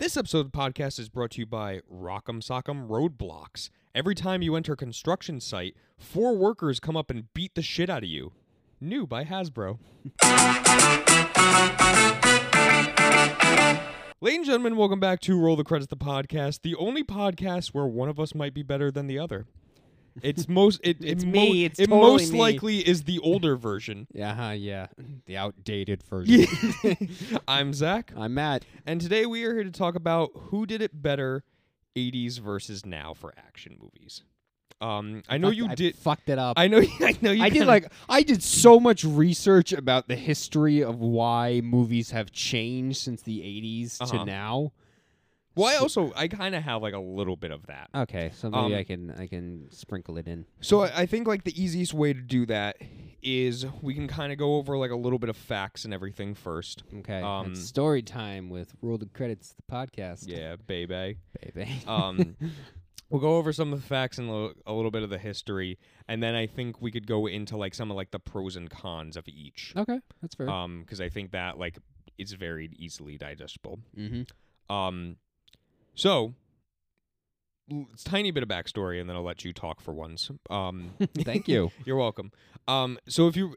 This episode of the podcast is brought to you by Rock'em Sock'em Roadblocks. Every time you enter a construction site, four workers come up and beat the shit out of you. New by Hasbro. Ladies and gentlemen, welcome back to Roll the Credits, the podcast, the only podcast where one of us might be better than the other. It's most it, It's mo- me, it's it totally most me. likely is the older version. Yeah, huh, yeah. The outdated version. I'm Zach, I'm Matt. and today we are here to talk about who did it better, 80s versus now for action movies. Um, I know Fucked- you I did. fucked it up. I know. I know you. I did like I did so much research about the history of why movies have changed since the 80s Uh-huh. to now. Well, I also I kind of have like a little bit of that. Okay, so maybe Um, I can I can sprinkle it in. So I, I think like the easiest way to do that is we can kind of go over like a little bit of facts and everything first. Okay, um, it's story time with Roll the Credits, the podcast. Yeah, baby. baby. Um, we'll go over some of the facts and lo- a little bit of the history, and then I think we could go into like some of like the pros and cons of each. okay, that's fair. Um, because I think that like it's very easily digestible. mm-hmm. Um, so it's tiny bit of backstory, and then I'll let you talk for once. Um, Thank you. You're welcome. Um, so if you,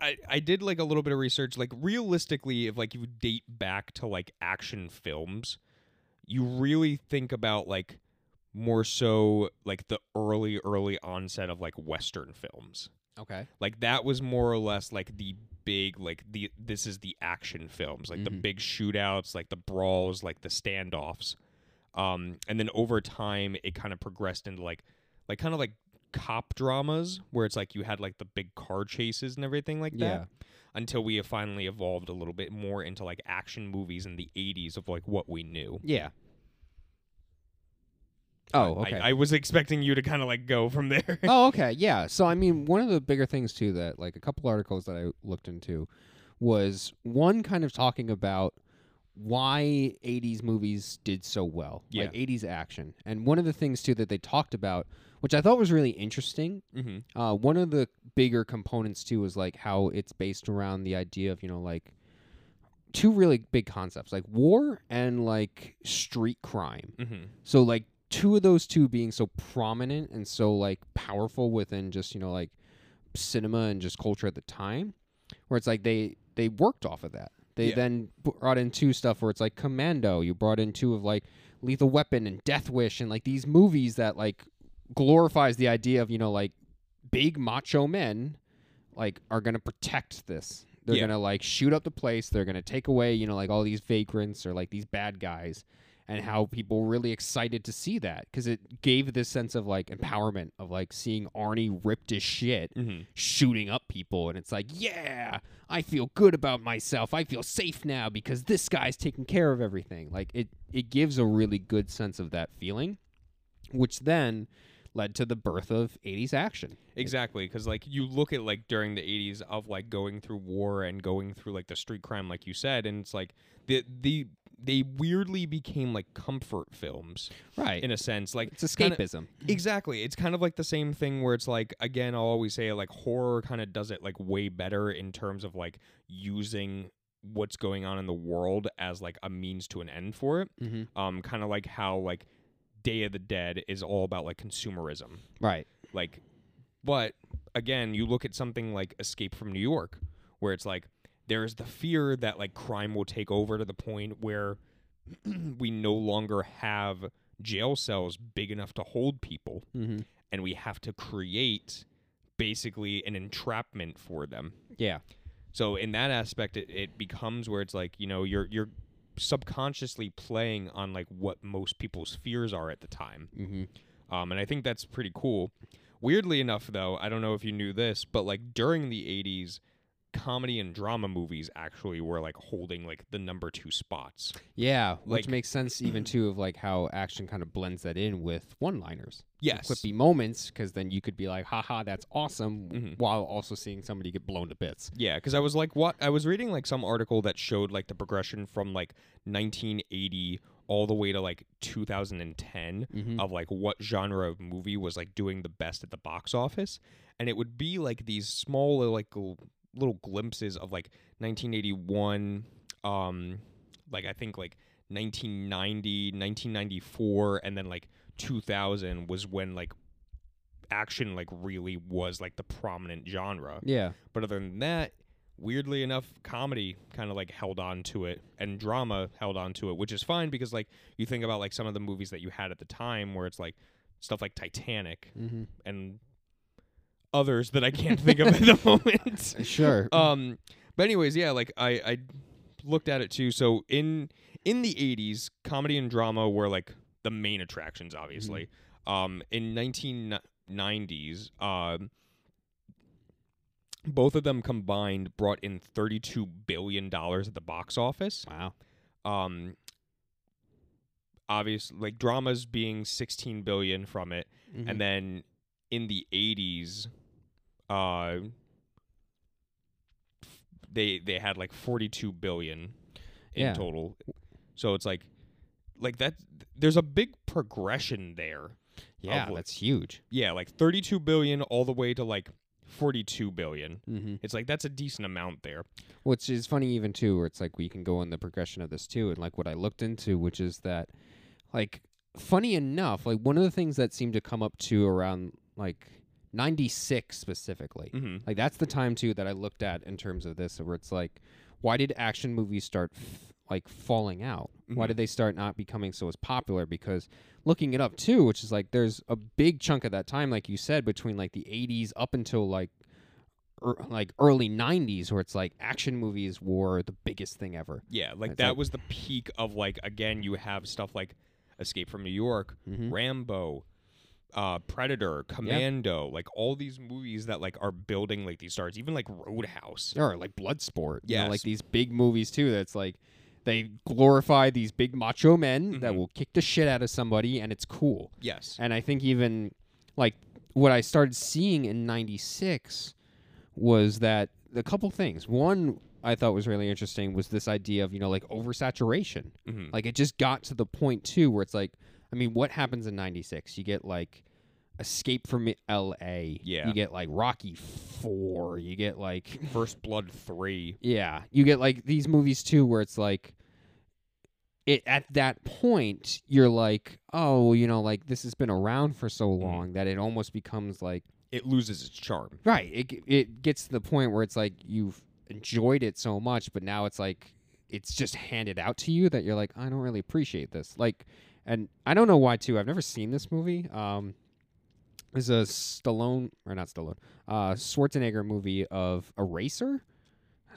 I, I did like a little bit of research. Like realistically, if like you date back to like action films, you really think about like more so like the early early onset of like Western films. Okay. Like that was more or less like the big like the this is the action films like the Mhm. big shootouts like the brawls like the standoffs um and then over time it kind of progressed into like like kind of like cop dramas where it's like you had like the big car chases and everything like that Yeah. until we have finally evolved a little bit more into like action movies in the 80s of like what we knew Yeah. Oh, I- okay. I, was expecting you to kind of like go from there oh, okay. Yeah. So, I mean, one of the bigger things, too, that like a couple articles that I looked into was one kind of talking about why 80s movies did so well, Yeah. like 80s action. And one of the things, too, that they talked about, which I thought was really interesting, mm-hmm. uh, one of the bigger components, too, was like how it's based around the idea of, you know, like two really big concepts, like war and like street crime. Mm-hmm. So like two of those two being so prominent and so like powerful within just you know like cinema and just culture at the time, where it's like they they worked off of that. They Yeah. then brought in two stuff where it's like Commando. You brought in two of like Lethal Weapon and Death Wish and like these movies that like glorifies the idea of you know like big macho men like are gonna protect this. They're Yeah. gonna like shoot up the place. They're gonna take away you know like all these vagrants or like these bad guys and how people were really excited to see that because it gave this sense of like empowerment of like seeing Arnie ripped as shit Mm-hmm. shooting up people and it's like yeah I feel good about myself. I feel safe now because this guy's taking care of everything. Like it it gives a really good sense of that feeling which then led to the birth of 80s action. Exactly, because like you look at like during the '80s of like going through war and going through like the street crime, like you said, and it's like the the they weirdly became like comfort films right in a sense. Like it's kinda- escapism exactly, it's kind of like the same thing where it's like again, I'll always say like horror kind of does it like way better in terms of like using what's going on in the world as like a means to an end for it. mm-hmm. Um, kind of like how like Day of the Dead is all about like consumerism right like but again you look at something like escape from new york where it's like there's the fear that like crime will take over to the point where we no longer have jail cells big enough to hold people mm-hmm. and we have to create basically an entrapment for them yeah so in that aspect it, it becomes where it's like you know you're you're subconsciously playing on like what most people's fears are at the time mm-hmm. um, and I think that's pretty cool. Weirdly enough, though, I don't know if you knew this, but like during the '80s, comedy and drama movies actually were like holding like the number two spots. Yeah, which Like- makes sense even too of like how action kind of blends that in with one-liners, Yes, quippy moments, because then you could be like, "Haha, that's awesome," Mhm. while also seeing somebody get blown to bits. yeah, because I was like, what? I was reading like some article that showed like the progression from like 1980 all the way to like 2010 Mm-hmm. of like what genre of movie was like doing the best at the box office, and it would be like these small like little glimpses of like 1981, um, like I think like 1990, 1994 and then like 2000 was when like action like really was like the prominent genre. Yeah. But other than that, weirdly enough, comedy kind of like held on to it and drama held on to it, which is fine because like you think about like some of the movies that you had at the time where it's like stuff like Titanic Mm-hmm. and others that I can't think of at the moment. Sure. Um but anyways, yeah, like I I looked at it too. So in in the 80s, comedy and drama were like the main attractions obviously. Um in 1990s, um both of them combined brought in 32 billion dollars at the box office. wow. Um obviously like dramas being 16 billion from it Mhm. and then in the 80s uh they they had like 42 billion in Yeah. total so it's like like that there's a big progression there yeah, of- that's huge. yeah like 32 billion all the way to like 42 billion Mm-hmm. it's like that's a decent amount there Which is funny even too, where it's like we can go on the progression of this too, and like what I looked into, which is that, like, funny enough, like one of the things that seemed to come up to around like '96 specifically, mm-hmm. like that's the time too that I looked at in terms of this, where it's like, why did action movies start f- like falling out? Why Mhm. did they start not becoming so as popular? Because looking it up too, which is like there's a big chunk of that time, like you said, between like the '80s up until like er, like early 90s where it's like action movies were the biggest thing ever. yeah like It's that like- was the peak of like again you have stuff like escape from new york Mm-hmm. Rambo, uh, Predator, Commando, like all these movies that like are building like these stars, even like Roadhouse. Or like Bloodsport. You know, like these big movies too that's like they glorify these big macho men that Mhm. will kick the shit out of somebody and it's cool. Yes. And I think even like what I started seeing in 96 was that a couple things. One I thought was really interesting was this idea of, you know, like oversaturation. hmm Like it just got to the point too where it's like, I mean, what happens in '96? You get like Escape from L.A. Yeah. You get like Rocky Four. You get like First Blood 3. yeah. You get like these movies too where it's like. It, at that point, you're like, oh, you know, like this has been around for so mm-hmm. long that it almost becomes like, It loses its charm. right? It it gets to the point where it's like you've enjoyed it so much, but now it's like it's just handed out to you that you're like, I don't really appreciate this. Like, and I don't know why too. I've never seen this movie. Um, there's a Stallone or not Stallone, uh, Schwarzenegger movie of Eraser.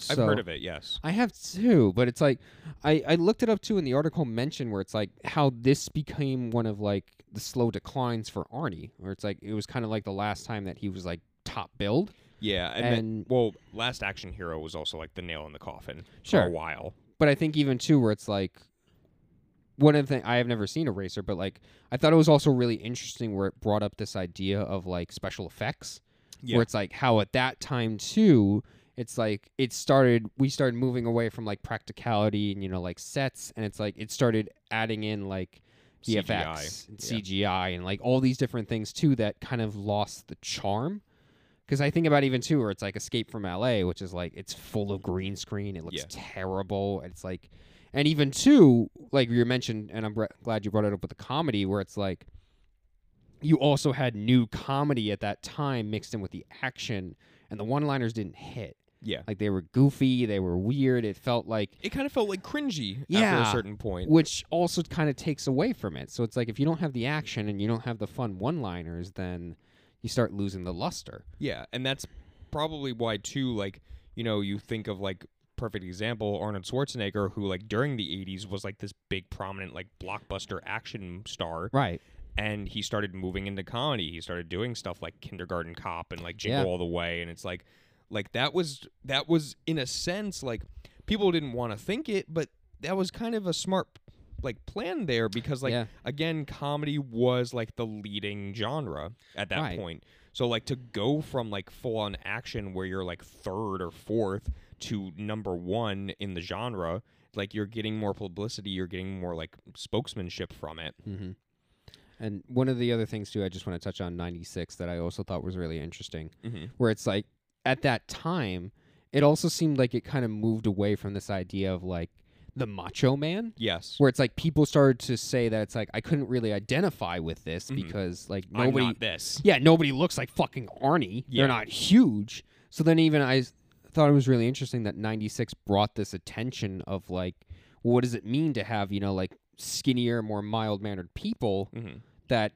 I've heard of it, yes. I have too, but it's like I, I looked it up too, and the article mentioned where it's like how this became one of like the slow declines for Arnie, where it's like it was kind of like the last time that he was like top billed. Yeah. And, then, well, Last Action Hero was also like the nail in the coffin for a while. But I think even too, where it's like one of the things I have never seen Eraser, but like I thought it was also really interesting where it brought up this idea of like special effects, Yeah. where it's like how at that time too. It's like it started. We started moving away from like practicality and you know like sets, and it's like it started adding in like VFX CGI. and Yeah. And like all these different things too that kind of lost the charm. Because I think about even too, where it's like Escape from LA, which is like it's full of green screen. It looks Yeah. terrible. It's like, and even too, like you mentioned, and I'm bre- glad you brought it up with the comedy, where it's like you also had new comedy at that time mixed in with the action, and the one-liners didn't hit. Yeah. Like they were goofy, they were weird. It felt like It kind of felt like cringy after Yeah. a certain point. which also kind of takes away from it. So it's like if you don't have the action and you don't have the fun one-liners, then you start losing the luster. Yeah, and that's probably why too. Like you know, you think of like perfect example Arnold Schwarzenegger, who like during the '80s was like this big prominent like blockbuster action star, Right. and he started moving into comedy. He started doing stuff like Kindergarten Cop and like Jingle Yeah. All the Way, and it's like like that was that was in a sense like people didn't want to think it, but that was kind of a smart like plan there because like yeah. again, comedy was like the leading genre at that Right. point. So like to go from like full on action where you're like third or fourth to number one in the genre, like you're getting more publicity, you're getting more like spokesmanship from it. hmm And one of the other things too, I just want to touch on '96 that I also thought was really interesting, Mm-hmm. where it's like at that time, it also seemed like it kind of moved away from this idea of like the Macho Man. Yes. Where it's like people started to say that it's like I couldn't really identify with this Mhm. because like nobody this. yeah, nobody looks like fucking Arnie. Yeah. They're not huge. So then even I thought it was really interesting that 96 brought this attention of like what does it mean to have, you know, like skinnier, more mild-mannered people hmm that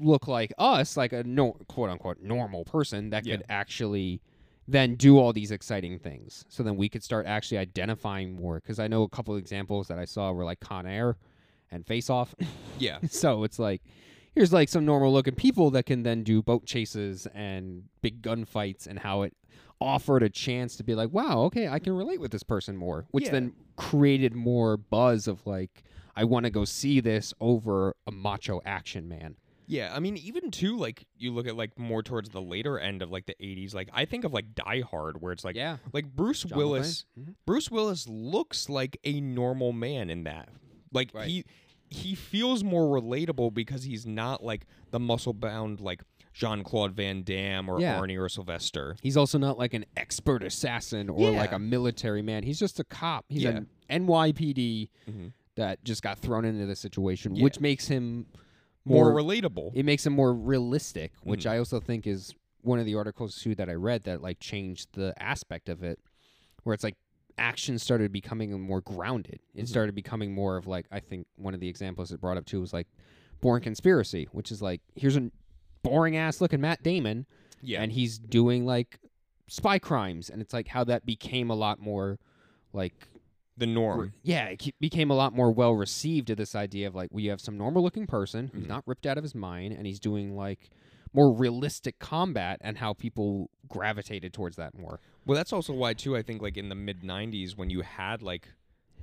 look like us, like a no quote unquote normal person that Yeah. could actually then do all these exciting things. So then we could start actually identifying more cuz I know a couple examples that I saw were like Con Air and Face Off. Yeah. So it's like here's like some normal looking people that can then do boat chases and big gunfights and how it offered a chance to be like, wow, okay, I can relate with this person more, which Yeah. then created more buzz of like, I want to go see this over a macho action man. Yeah, I mean, even too, like you look at like more towards the later end of like the '80s. Like I think of like Die Hard, where it's like yeah, like Bruce John Willis. Mhm. Bruce Willis looks like a normal man in that. Like Right. he he feels more relatable because he's not like the muscle bound like Jean Claude Van Damme or Yeah. Arnie or Sylvester. He's also not like an expert assassin or like a military man. He's just a cop. He's Yeah. an NYPD Mhm. that just got thrown into the situation, Yeah. which makes him More, more relatable. it makes him more realistic, which Mhm. I also think is one of the articles too that I read that like changed the aspect of it, where it's like action started becoming more grounded. It Mhm. started becoming more of like I think one of the examples it brought up too was like Boring Conspiracy, which is like here's a boring ass looking Matt Damon, yeah. and he's doing like spy crimes, and it's like how that became a lot more like the norm. yeah, it became a lot more well received to this idea of like we have some normal looking person who's Mhm. not ripped out of his mind and he's doing like more realistic combat and how people gravitated towards that more. Well, that's also why too. I think like in the mid '90s when you had like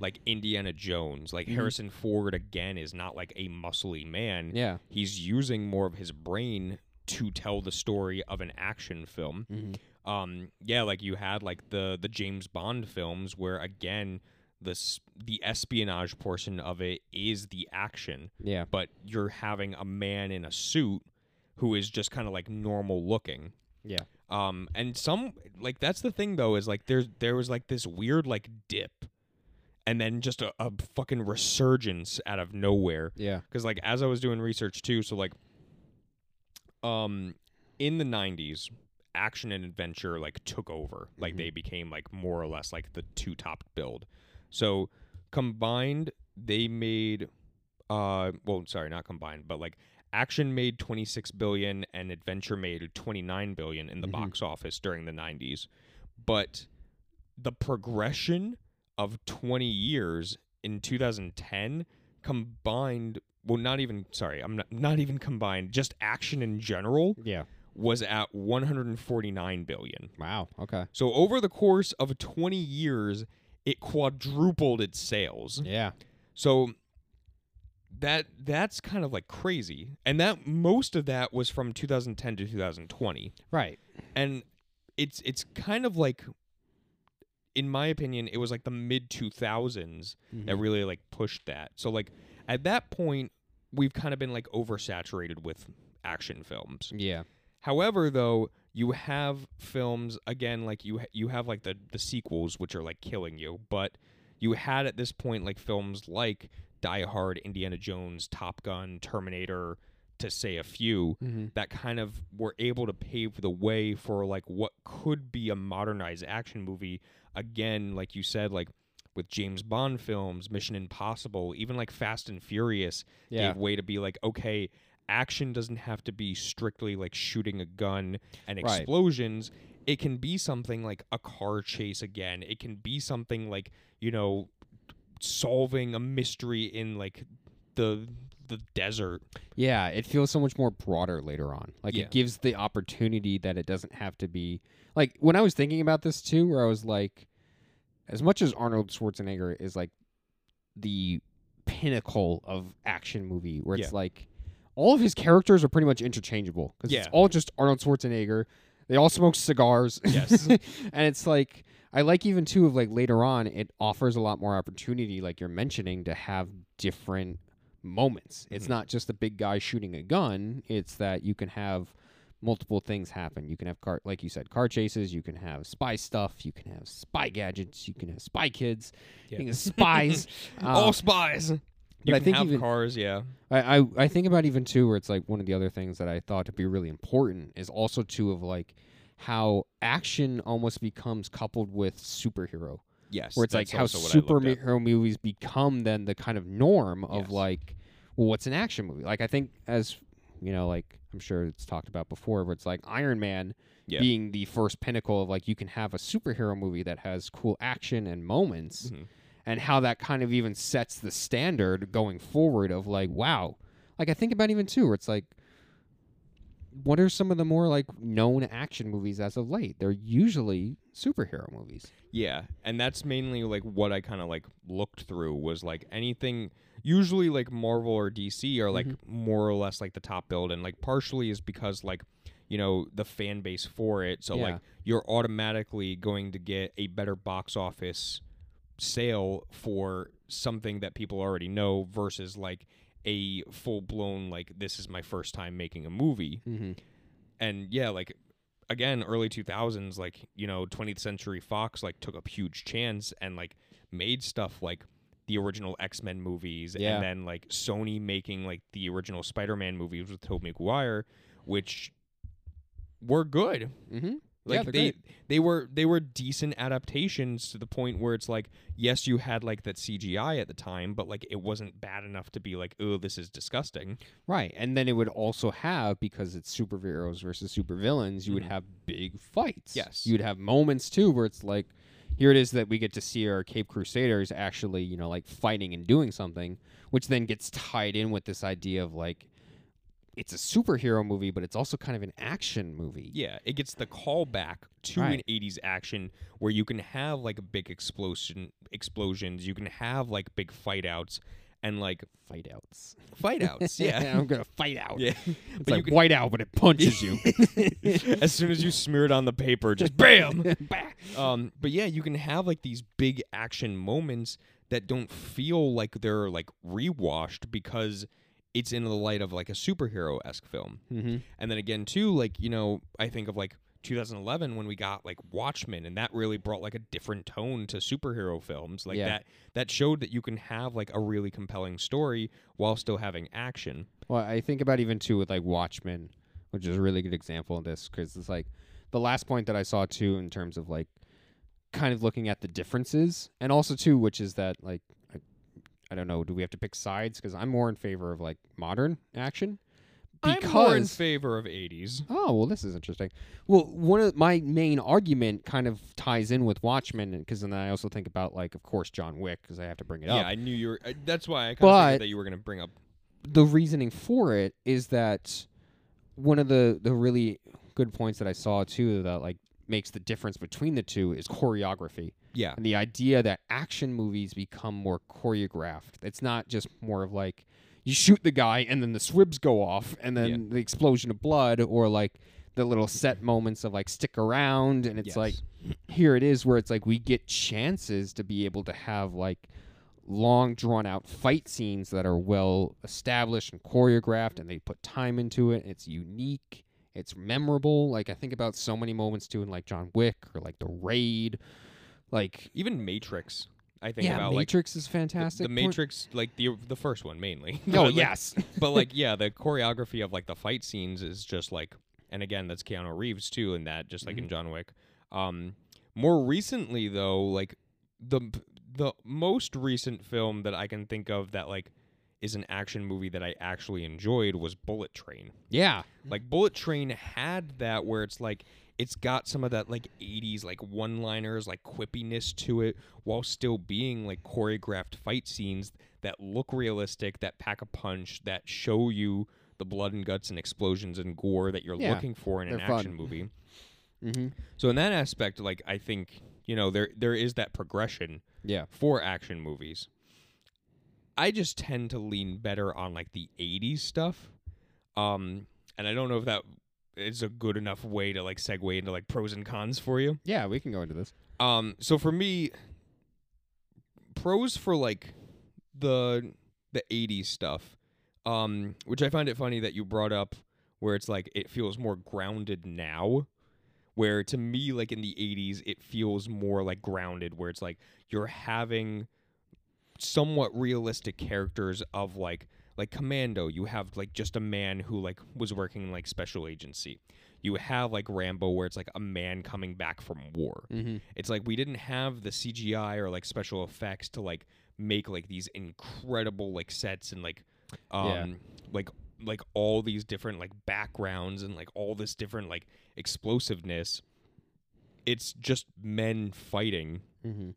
like Indiana Jones, like Mhm. Harrison Ford again is not like a muscly man. Yeah. He's using more of his brain to tell the story of an action film. Mm-hmm. Um, yeah, like you had like the the James Bond films where again the the espionage portion of it is the action, Yeah. but you're having a man in a suit who is just kind of like normal looking. Yeah. Um, and some like that's the thing though is like there's there was like this weird like dip, and then just a, a fucking resurgence out of nowhere. Yeah. Because like as I was doing research too, so like, um, in the '90s, action and adventure like took over. Like Mhm. they became like more or less like the two top build. So combined, they made, uh, well, sorry, not combined, but like action made 26 billion and adventure made 29 billion in the Mhm. box office during the 90s. But the progression of 20 years in 2010 combined well not even sorry i'm not, not even combined just action in general Yeah. was at 149 billion Wow. Okay. so over the course of 20 years it quadrupled its sales Yeah. so that that's kind of like crazy and that most of that was from 2010 to 2020 Right. and it's it's kind of like in my opinion it was like the mid 2000s that Mhm. really like pushed that so like at that point we've kind of been like oversaturated with action films Yeah. however though you have films again like you ha- you have like the the sequels which are like killing you but you had at this point like films like Die Hard, Indiana Jones, Top Gun, Terminator to say a few Mm-hmm. that kind of were able to pave the way for like what could be a modernized action movie again like you said like with James Bond films, Mission Impossible, even like Fast and Furious Yeah. gave way to be like okay, action doesn't have to be strictly like shooting a gun and Right. explosions. It can be something like a car chase again. It can be something like, you know, solving a mystery in like the the desert. Yeah, it feels so much more broader later on. Like Yeah. it gives the opportunity that it doesn't have to be like when I was thinking about this too, where I was like, as much as Arnold Schwarzenegger is like the pinnacle of action movie, where it's Yeah. like all of his characters are pretty much interchangeable because it's all just Arnold Schwarzenegger. They all smoke cigars. Yes. and it's like I like even too of like later on, it offers a lot more opportunity, like you're mentioning, to have different moments. It's Mhm. not just a big guy shooting a gun. It's that you can have multiple things happen. You can have car, like you said, car chases. You can have spy stuff. You can have spy gadgets. You can have spy kids. You can have spies. All Uh, spies. You but I can think have even- cars, yeah. I, I I think about even too where it's like one of the other things that I thought to be really important is also too of like how action almost becomes coupled with superhero. Yes. where it's like how also what I looked at. superhero movies become then the kind of norm of Yes. like well what's an action movie like i think as you know like i'm sure it's talked about before where it's like iron man Yeah. being the first pinnacle of like you can have a superhero movie that has cool action and moments Mhm. and how that kind of even sets the standard going forward of like wow like i think about even too where it's like what are some of the more like known action movies as of late? They're usually superhero movies. Yeah, and that's mainly like what I kind of like looked through was like anything usually like Marvel or DC are like Mm-hmm. more or less like the top build and like partially is because like you know the fan base for it. So like you're automatically going to get a better box office sale for something that people already know versus like a full blown like this is my first time making a movie mm-hmm. and yeah like again early 2000s like you know 20th century fox like took a huge chance and like made stuff like the original x-men movies Yeah. and then like sony making like the original spider-man movies with tobey maguire which were good Mm-hmm. Like they're they great. they were they were decent adaptations to the point where it's like yes you had like that cgi at the time but like it wasn't bad enough to be like oh this is disgusting Right. And then it would also have, because it's superheroes versus supervillains, you would Mhm. have big fights. Yes. You'd have moments too where it's like, here it is that we get to see our Cape Crusaders actually, you know, like fighting and doing something, which then gets tied in with this idea of like, it's a superhero movie, but it's also kind of an action movie. Yeah, it gets the callback to Right. an 80s action where you can have like a big explosion explosions, you can have like big fight outs and like Fight outs. fight outs. Yeah. I'm going to fight out. yeah. It's But like can- white out, but it punches you. as soon as you smear it on the paper, just bam. Um but yeah, you can have like these big action moments that don't feel like they're like rewashed because it's in the light of like a superhero-esque film. mm-hmm. And then again, too, like, you know, I think of like 2011 when we got like Watchmen and that really brought like a different tone to superhero films. Like Yeah. that that showed that you can have like a really compelling story while still having action. Well, I think about even too with like Watchmen, which is a really good example of this because it's like the last point that I saw too in terms of like kind of looking at the differences, and also too, which is that like I, don't know, do we have to pick sides? Because I'm more in favor of like modern action. Because, I'm more in favor of 80s. oh well, this is interesting. Well, one of my main argument kind of ties in with Watchmen because then I also think about like of course John Wick because I have to bring it Yeah, up. Yeah, I knew you were. I, that's why I kind of figured that you were going to bring up. the reasoning for it is that one of the the really good points that I saw too that like makes the difference between the two is choreography Yeah, and the idea that action movies become more choreographed. It's not just more of like you shoot the guy and then the squibs go off and then Yeah. the explosion of blood or like the little set moments of like stick around and it's Yes. like here it is where it's like we get chances to be able to have like long drawn out fight scenes that are well established and choreographed and they put time into it it's unique it's memorable like i think about so many moments too in like john wick or like the raid like even Matrix. I think yeah about matrix is like the- fantastic the Point- Matrix, like the the first one mainly. oh But, like, yes but like yeah, the choreography of like the fight scenes is just like, and again, that's Keanu Reeves too, in that just like Mm-hmm. in John Wick. Um, more recently though, like the the most recent film that I can think of that like is an action movie that I actually enjoyed was Bullet Train. yeah Like Bullet Train had that where it's like it's got some of that like 80s like one-liners like quippiness to it while still being like choreographed fight scenes that look realistic, that pack a punch, that show you the blood and guts and explosions and gore that you're Yeah, looking for in an they're fun. action movie. mm-hmm. So in that aspect like I think, you know, there there is that progression yeah for action movies. I just tend to lean better on like the 80s stuff. Um and I don't know if that is a good enough way to like segue into like pros and cons for you. yeah we can go into this Um so for me pros for like the the 80s stuff um which I find it funny that you brought up where it's like it feels more grounded now. Where to me, like in the 80s, it feels more like grounded, where it's like you're having somewhat realistic characters of like like commando you have like just a man who like was working in like special agency you have like rambo where it's like a man coming back from war Mm-hmm. it's like we didn't have the cgi or like special effects to like make like these incredible like sets and like um Yeah. like like all these different like backgrounds and like all this different like explosiveness it's just men fighting Mm-hmm.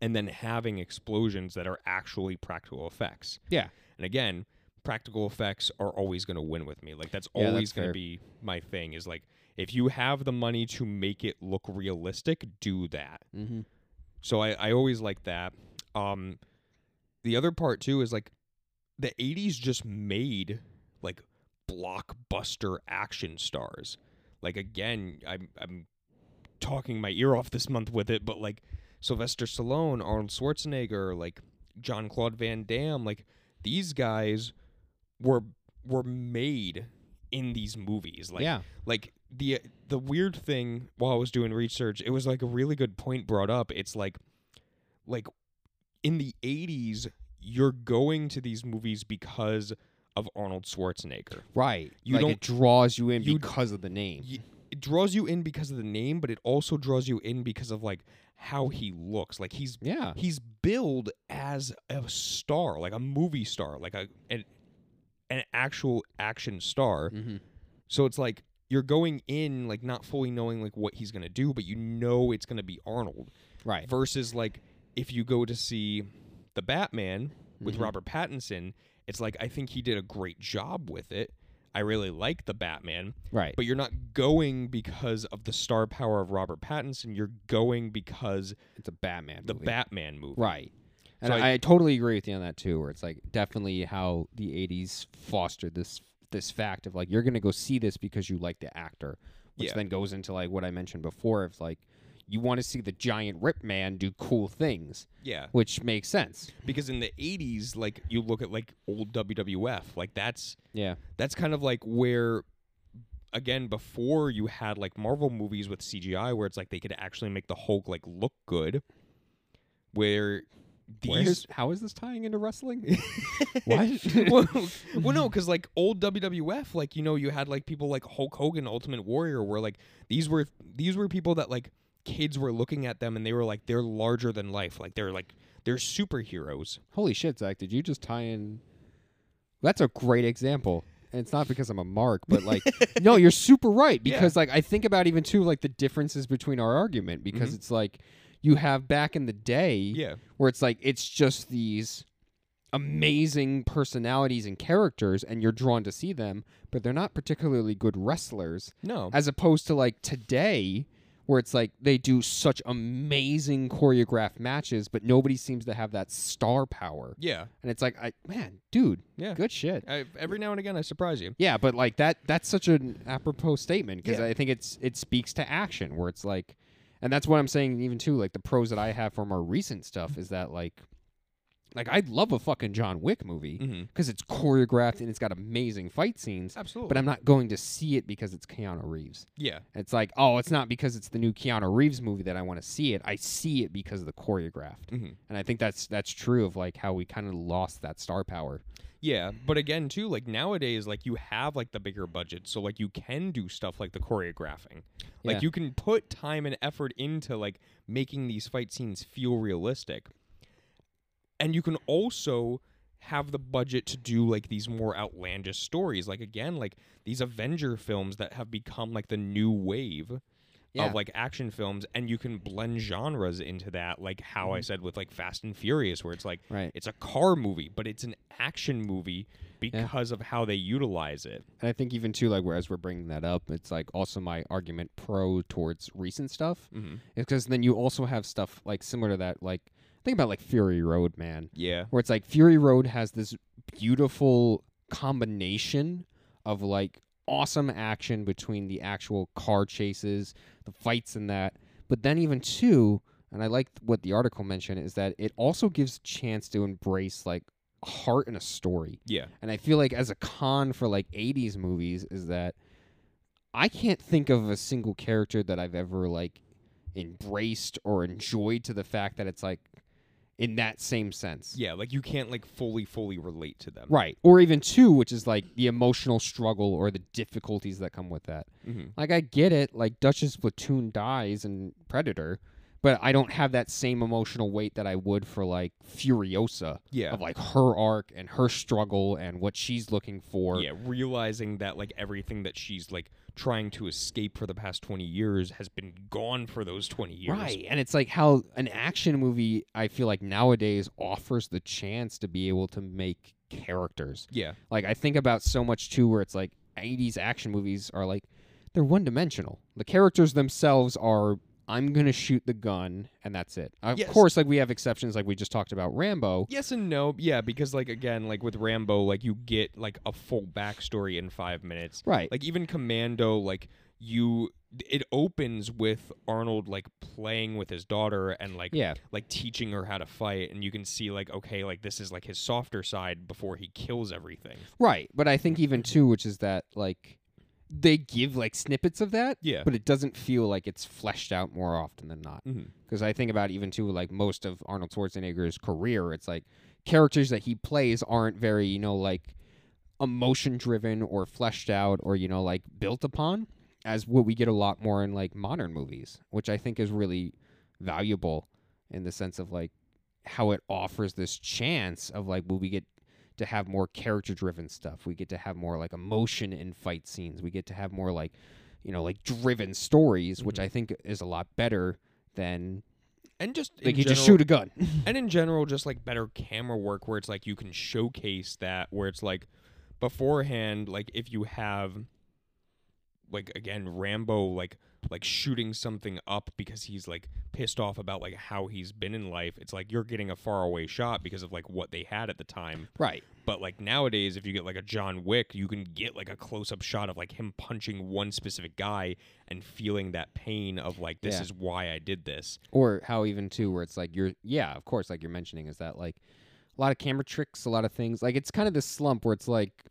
and then having explosions that are actually practical effects. Yeah. And again, practical effects are always going to win with me. Like that's Yeah, always going to be my thing is like if you have the money to make it look realistic, do that. Mm-hmm. So I I always like that. Um the other part too is like the 80s just made like blockbuster action stars. Like again, I'm I'm talking my ear off this month with it, but like Sylvester Stallone, Arnold Schwarzenegger, like Jean Claude Van Damme, like these guys were were made in these movies. Like yeah. like the the weird thing while I was doing research, it was like a really good point brought up. It's like like in the 80s you're going to these movies because of Arnold Schwarzenegger. Right. You like don't- it draws you in you- because of the name. It draws you in because of the name, but it also draws you in because of like how he looks. Like he's yeah. he's billed as a star, like a movie star, like a an, an actual action star. Mm-hmm. So it's like you're going in like not fully knowing like what he's gonna do, but you know it's gonna be Arnold. Right. Versus like if you go to see the Batman with Mhm. Robert Pattinson, it's like I think he did a great job with it. I really like the Batman, Right. but you're not going because of the star power of Robert Pattinson. You're going because it's a Batman. the movie. Batman movie. Right. And So I, I- I totally agree with you on that too, where it's like definitely how the '80s fostered this this fact of like you're gonna go see this because you like the actor, which Yeah. then goes into like what I mentioned before of like you want to see the giant Rip Man do cool things, Yeah. which makes sense. Because in the 80s, like you look at like old WWF, like that's Yeah. that's kind of like where again before you had like Marvel movies with CGI where it's like they could actually make the Hulk like look good where these is- how is this tying into wrestling? what? well, well, no, because like old WWF, like you know, you had like people like Hulk Hogan, Ultimate Warrior, where like these were these were people that like kids were looking at them and they were like they're larger than life, like they're like they're superheroes. Holy shit, Zach! Did you just tie in? That's a great example, and it's not because I'm a mark, but like, no, you're super right Yeah. because like I think about even too like the differences between our argument because Mhm. it's like you have back in the day Yeah, where it's like it's just these amazing personalities and characters and you're drawn to see them but they're not particularly good wrestlers no, as opposed to like today where it's like they do such amazing choreographed matches but nobody seems to have that star power yeah, and it's like i man dude yeah. good shit I, every now and again, I surprise you. yeah but like that that's such an apropos statement because Yeah. i think it's it speaks to action where it's like and that's what i'm saying even too like the pros that i have from our recent stuff is that like like I'd love a fucking john wick movie Mm-hmm. because it's choreographed and it's got amazing fight scenes Absolutely, but i'm not going to see it because it's keanu reeves yeah, it's like, oh, it's not because it's the new Keanu Reeves movie that I want to see it. I see it because of the choreographed. mm-hmm. And I think that's that's true of like how we kind of lost that star power. yeah. But again, too, like nowadays, like you have like the bigger budget, so like you can do stuff like the choreographing. Like Yeah. you can put time and effort into like making these fight scenes feel realistic. And you can also have the budget to do like these more outlandish stories. Like again, like these Avenger films that have become like the new wave Yeah. of like action films and you can blend genres into that like how I Mhm. said with like Fast and Furious where it's like Right. it's a car movie, but it's an action movie because of how they utilize it. And I think even too, like whereas we're bringing that up, it's like also my argument pro towards recent stuff Mm-hmm. because then you also have stuff like similar to that. Like think about like Fury Road, man, Yeah. where it's like Fury Road has this beautiful combination of like awesome action between the actual car chases, the fights and that. But then even too, and I like what the article mentioned is that it also gives a chance to embrace like heart and a story. Yeah. And I feel like as a con for like 80s movies is that I can't think of a single character that I've ever like embraced or enjoyed to the fact that it's like in that same sense. Yeah, like you can't like fully fully relate to them. Right. Or even two, which is like the emotional struggle or the difficulties that come with that. Mm-hmm. Like I get it, like Dutch's platoon dies in Predator, but I don't have that same emotional weight that I would for like Furiosa Yeah. of like her arc and her struggle and what she's looking for. yeah, realizing that like everything that she's like trying to escape for the past 20 years has been gone for those 20 years. Right. And it's like how an action movie I feel like nowadays offers the chance to be able to make characters. Yeah. Like I think about so much too where it's like 80s action movies are like they're one dimensional. The characters themselves are I'm going to shoot the gun and that's it. Of Yes. course like we have exceptions like we just talked about Rambo. Yes and no. Yeah, because like again, like with Rambo, like you get like a full backstory in five minutes. Right. Like even Commando, like you it opens with Arnold like playing with his daughter and like yeah. like teaching her how to fight and you can see like okay like this is like his softer side before he kills everything Right. But I think even too which is that like they give like snippets of that, yeah but it doesn't feel like it's fleshed out more often than not. Mm-hmm. Because I think about even too like most of Arnold Schwarzenegger's career, it's like characters that he plays aren't very you know like emotion driven or fleshed out or you know like built upon as what we get a lot more in like modern movies, which I think is really valuable in the sense of like how it offers this chance of like will we get to have more character driven stuff. We get to have more like emotion in fight scenes. We get to have more like you know like driven stories, which Mhm. I think is a lot better than and just like you just shoot a gun. and in general just like better camera work where it's like you can showcase that where it's like beforehand like if you have like again Rambo like like shooting something up because he's like pissed off about like how he's been in life it's like you're getting a far away shot because of like what they had at the time right. but like nowadays if you get like a John Wick you can get like a close up shot of like him punching one specific guy and feeling that pain of like this Yeah. is why I did this Or how even too where it's like you're yeah, of course, like you're mentioning is that like a lot of camera tricks, a lot of things. Like it's kind of this slump where it's like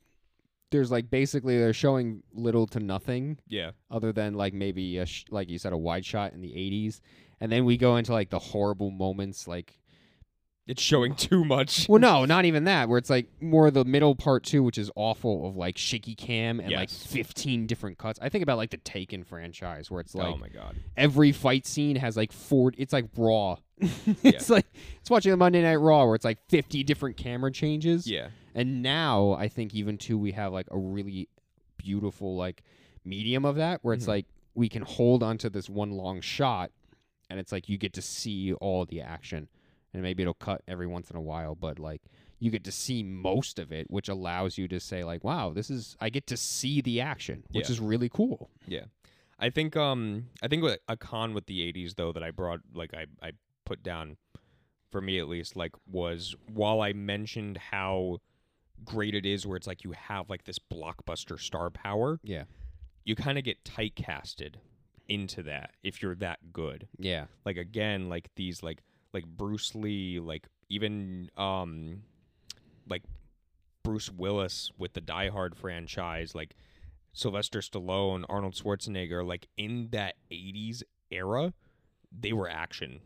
there's like basically they're showing little to nothing yeah. other than like maybe a sh- like you said a wide shot in the 80s and then we go into like the horrible moments like it's showing too much. Well no not even that where it's like more the middle part too which is awful of like shaky cam and like 15 different cuts. I think about like the taken franchise where it's oh like oh my god. every fight scene has like four it's like raw. It's like it's watching the monday night raw where it's like 50 different camera changes. Yeah and now I think even too we have like a really beautiful like medium of that where it's Mhm. like we can hold onto this one long shot and it's like you get to see all the action. And maybe it'll cut every once in a while, but like you get to see most of it, which allows you to say like, "Wow, this is I get to see the action," which Yeah. is really cool. Yeah i think um I think what a con with the 80s though that I brought like I I put down for me at least like was while I mentioned how great it is where it's like you have like this blockbuster star power Yeah, you kind of get tight casted into that if you're that good. Yeah, like again like these like like Bruce Lee like even um like Bruce Willis with the Die Hard franchise like Sylvester Stallone Arnold Schwarzenegger like in that 80s era they were action.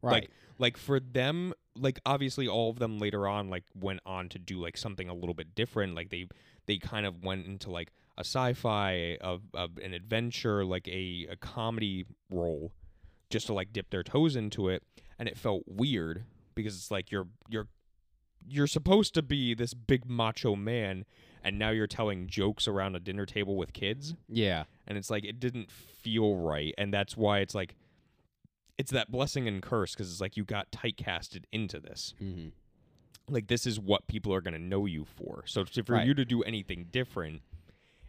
Right. Like, like for them like obviously all of them later on like went on to do like something a little bit different like they they kind of went into like a sci-fi of, of an adventure like a, a comedy role just to like dip their toes into it and it felt weird because it's like you're you're you're supposed to be this big macho man and now you're telling jokes around a dinner table with kids. Yeah, and it's like it didn't feel right and that's why it's like it's that blessing and curse because it's like you got typecasted into this mm-hmm. like this is what people are going to know you for so to, for Right. you to do anything different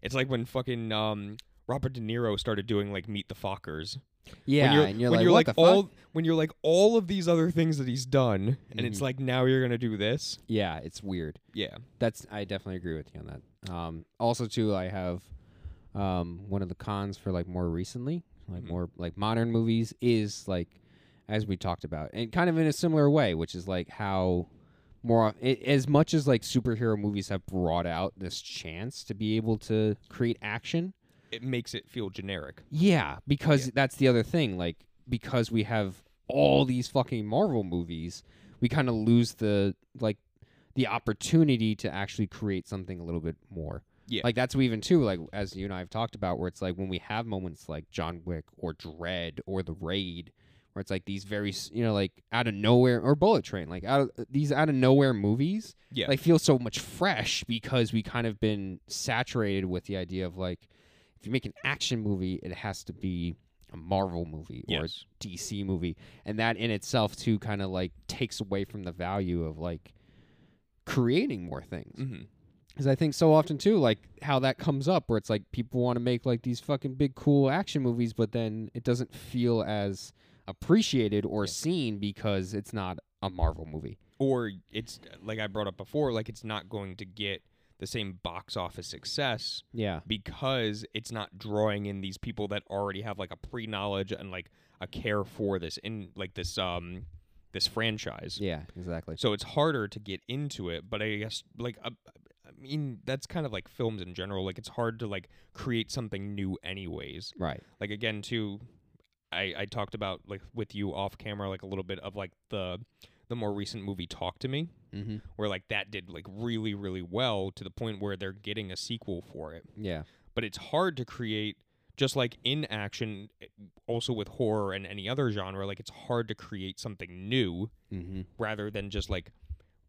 it's like when fucking um Robert De Niro started doing like Meet the Fockers. yeah. when you're, and you're when like, you're what like the all fuck? when you're like all of these other things that he's done, and it's Mhm. like now you're gonna do this. Yeah, it's weird. Yeah, That's I definitely agree with you on that. Um, also, too, I have um, one of the cons for like more recently, like Mhm. more like modern movies, is like as we talked about, and kind of in a similar way, which is like how more a- as much as like superhero movies have brought out this chance to be able to create action. It makes it feel generic. Yeah, because Yeah. that's the other thing. Like because we have all these fucking Marvel movies, we kind of lose the like the opportunity to actually create something a little bit more. Yeah. Like that's even too like as you and I have talked about where it's like when we have moments like John Wick or Dredd or The Raid where it's like these very you know like out of nowhere or Bullet Train like out of these out of nowhere movies Yeah. like feel so much fresh because we kind of been saturated with the idea of like if you make an action movie it has to be a Marvel movie or yes. a DC movie and that in itself too kind of like takes away from the value of like creating more things hmm because I think so often too, like how that comes up, where it's like people want to make like these fucking big cool action movies, but then it doesn't feel as appreciated or seen because it's not a Marvel movie. Or it's like I brought up before, like it's not going to get the same box office success Yeah, because it's not drawing in these people that already have like a pre knowledge and like a care for this in like this um this franchise. yeah, exactly. So it's harder to get into it, but I guess like uh, I mean that's kind of like films in general. Like it's hard to like create something new anyways. Right. Like again too I I talked about like with you off camera like a little bit of like the the more recent movie Talk to Me Mm-hmm. where like that did like really really well to the point where they're getting a sequel for it Yeah. but it's hard to create just like in action eh, also with horror and any other genre like it's hard to create something new Mm-hmm. rather than just like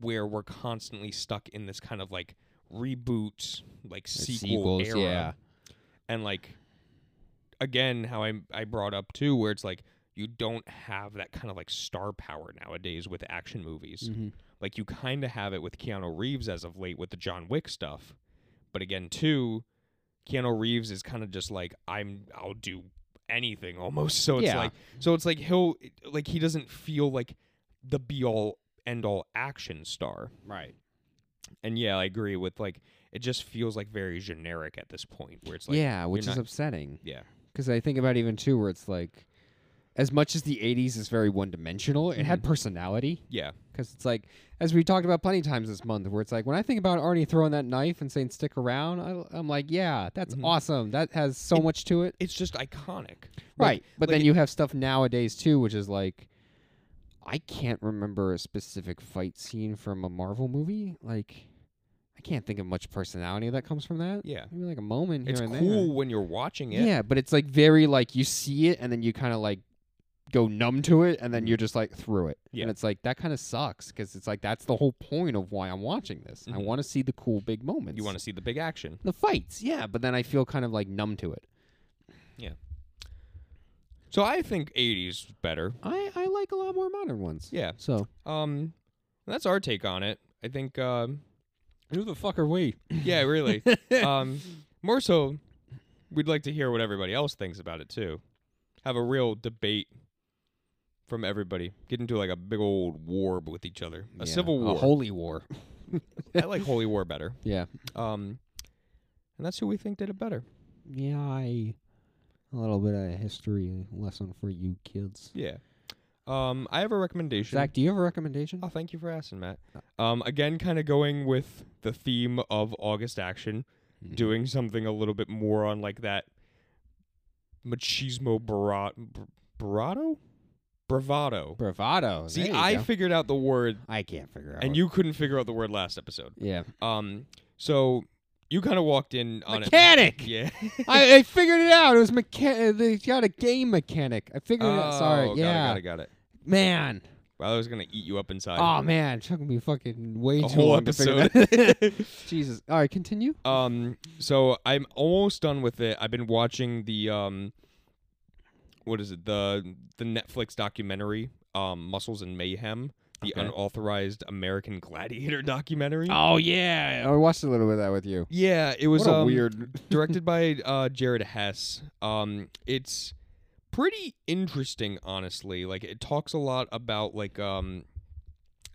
where we're constantly stuck in this kind of like reboot like sequel sequels, era yeah. and like again how I I brought up too where it's like you don't have that kind of like star power nowadays with action movies Mm-hmm. like you kind of have it with Keanu Reeves as of late with the John Wick stuff. But again, too, Keanu Reeves is kind of just like I'm I'll do anything almost. So it's Yeah. like so it's like he'll like he doesn't feel like the be all end all action star. Right. And yeah, I agree with like it just feels like very generic at this point where it's like yeah, which is not- upsetting yeah. because I think about even too where it's like, as much as the '80s is very one-dimensional, it had personality. Yeah. Because it's like, as we talked about plenty of times this month, where it's like, when I think about Arnie throwing that knife and saying "stick around," I, I'm like, yeah, that's Mhm. awesome. That has so It- much to it. It's just iconic. Like- right. But like then it- you have stuff nowadays too, which is like, I can't remember a specific fight scene from a Marvel movie. Like, I can't think of much personality that comes from that. Yeah. Maybe like a moment It's and cool there. when you're watching it. Yeah, but it's like very like you see it and then you kind of like go numb to it and then Mhm. you're just like through it. Yeah. And it's like that kind of sucks because it's like that's the whole point of why I'm watching this. I Mhm. want to see the cool big moments. You want to see the big action. the fights, yeah, but then I feel kind of like numb to it. So I think 80s is better. I I like a lot more modern ones. Yeah. So Um, that's our take on it. I think. Um, who the fuck are we? yeah, really. um, more so, we'd like to hear what everybody else thinks about it too. Have a real debate from everybody. Get into like a big old war with each other. A Yeah, civil war. a holy war. I like holy war better. Yeah, Um, and that's who we think did it better. yeah. I a little bit of a history lesson for you kids. Yeah. Um, I have a recommendation. Zach, do you have a recommendation? Oh, thank you for asking, Matt. Um, again, kind of going with the theme of August action. Mhm. doing something a little bit more on like that machismo br- bravado bravado bravado. see i go. figured out the word I can't figure out. and you couldn't figure out the word last episode yeah, um so you kind of walked in on it. mechanic. it yeah I, I figured it out. It was mechanic. They got a game mechanic. I figured it out. Sorry. Oh, yeah, got it got it, got it. man. well, i was gonna eat you up inside Oh man, it took me fucking way a too whole long to figure episode that. Jesus. All right, continue. Um, so I'm almost done with it. I've been watching the um, what is it? The the Netflix documentary, um, Muscles and Mayhem, the Okay. unauthorized American Gladiator documentary. Oh yeah, I watched a little bit of that with you. Yeah, it was what a um, weird. directed by uh, Jared Hess. Um, it's pretty interesting, honestly. Like it talks a lot about like um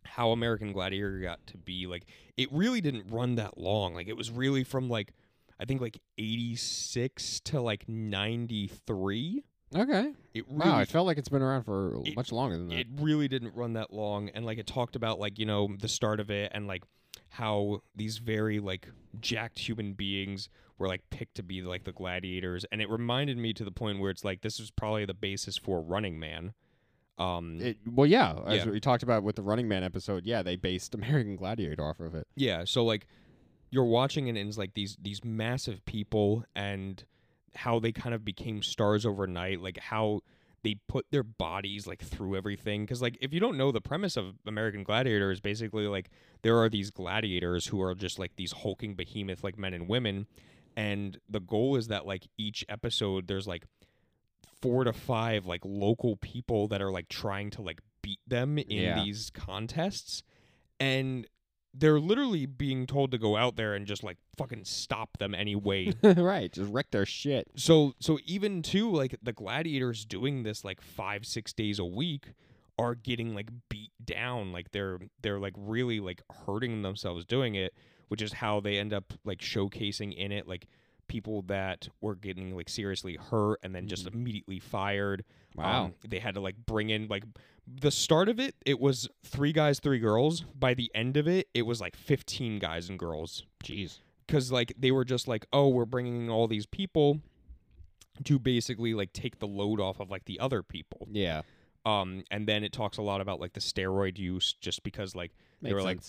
how American Gladiator got to be. Like it really didn't run that long. Like it was really from like I think like eighty six to like ninety three. Okay. It really Wow, I felt like it's been around for It- much longer than that. it really didn't run that long and like it talked about like you know the start of it and like how these very like jacked human beings were like picked to be like the gladiators and it reminded me to the point where it's like this was probably the basis for running man um It, well, yeah, as Yeah. we talked about with the Running Man episode, yeah, they based American Gladiator off of it. yeah so like you're watching it and it's like these these massive people and how they kind of became stars overnight like how they put their bodies like through everything. Because like if you don't know the premise of american gladiator is basically like there are these gladiators who are just like these hulking behemoth like men and women. And the goal is that like each episode there's like four to five like local people that are like trying to like beat them in Yeah. these contests. And they're literally being told to go out there and just like fucking stop them anyway right, just wreck their shit. so so even too like the gladiators doing this like five six days a week are getting like beat down like they're they're like really like hurting themselves doing it which is how they end up like showcasing in it like people that were getting like seriously hurt and then just immediately fired Wow. Um, they had to like bring in like the start of it it was three guys three girls by the end of it it was like 15 guys and girls Jeez. because like they were just like oh we're bringing all these people to basically like take the load off of like the other people Yeah. um and then it talks a lot about like the steroid use just because like Makes were like,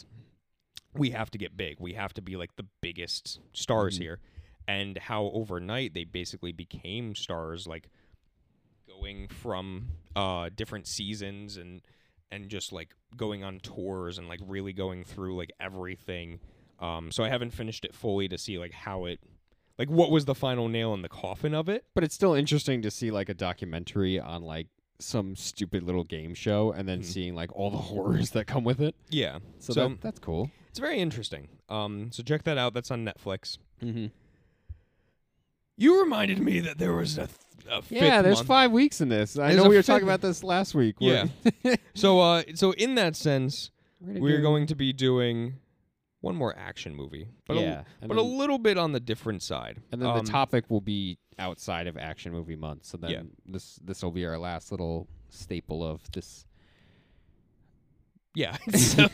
we have to get big we have to be like the biggest stars Mhm. here and how overnight they basically became stars like going from uh different seasons and and just like going on tours and like really going through like everything um so i haven't finished it fully to see like how it like what was the final nail in the coffin of it But it's still interesting to see like a documentary on like some stupid little game show and then Mhm. seeing like all the horrors that come with it. yeah So, So- that, that's cool. it's very interesting um so check that out that's on netflix Mm-hmm. You reminded me that there was a, th- a Yeah, there's month. five weeks in this. I There's know a we were talking fifth- about this last week. Yeah. We're- so uh so in that sense gonna we're do- going to be doing one more action movie but a, yeah, and but a then, little bit on the different side and then Um, the topic will be outside of action movie month. So then Yeah. this this will be our last little staple of this. yeah so,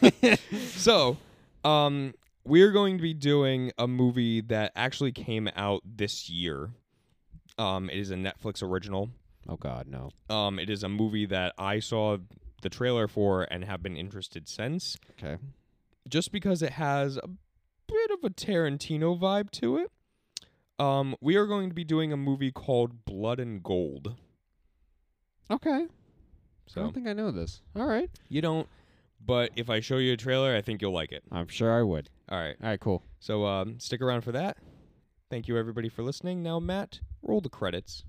so um we're going to be doing a movie that actually came out this year um it is a netflix original Oh God, no. um it is a movie that i saw the trailer for and have been interested since Okay. just because it has a bit of a Tarantino vibe to it. Um, we are going to be doing a movie called Blood and Gold. Okay. I So don't think I know this. All right. you don't, but if I show you a trailer, I think you'll like it. I'm sure I would. All right. All right. Cool. So um, stick around for that. Thank you everybody for listening. Now, Matt, roll the credits.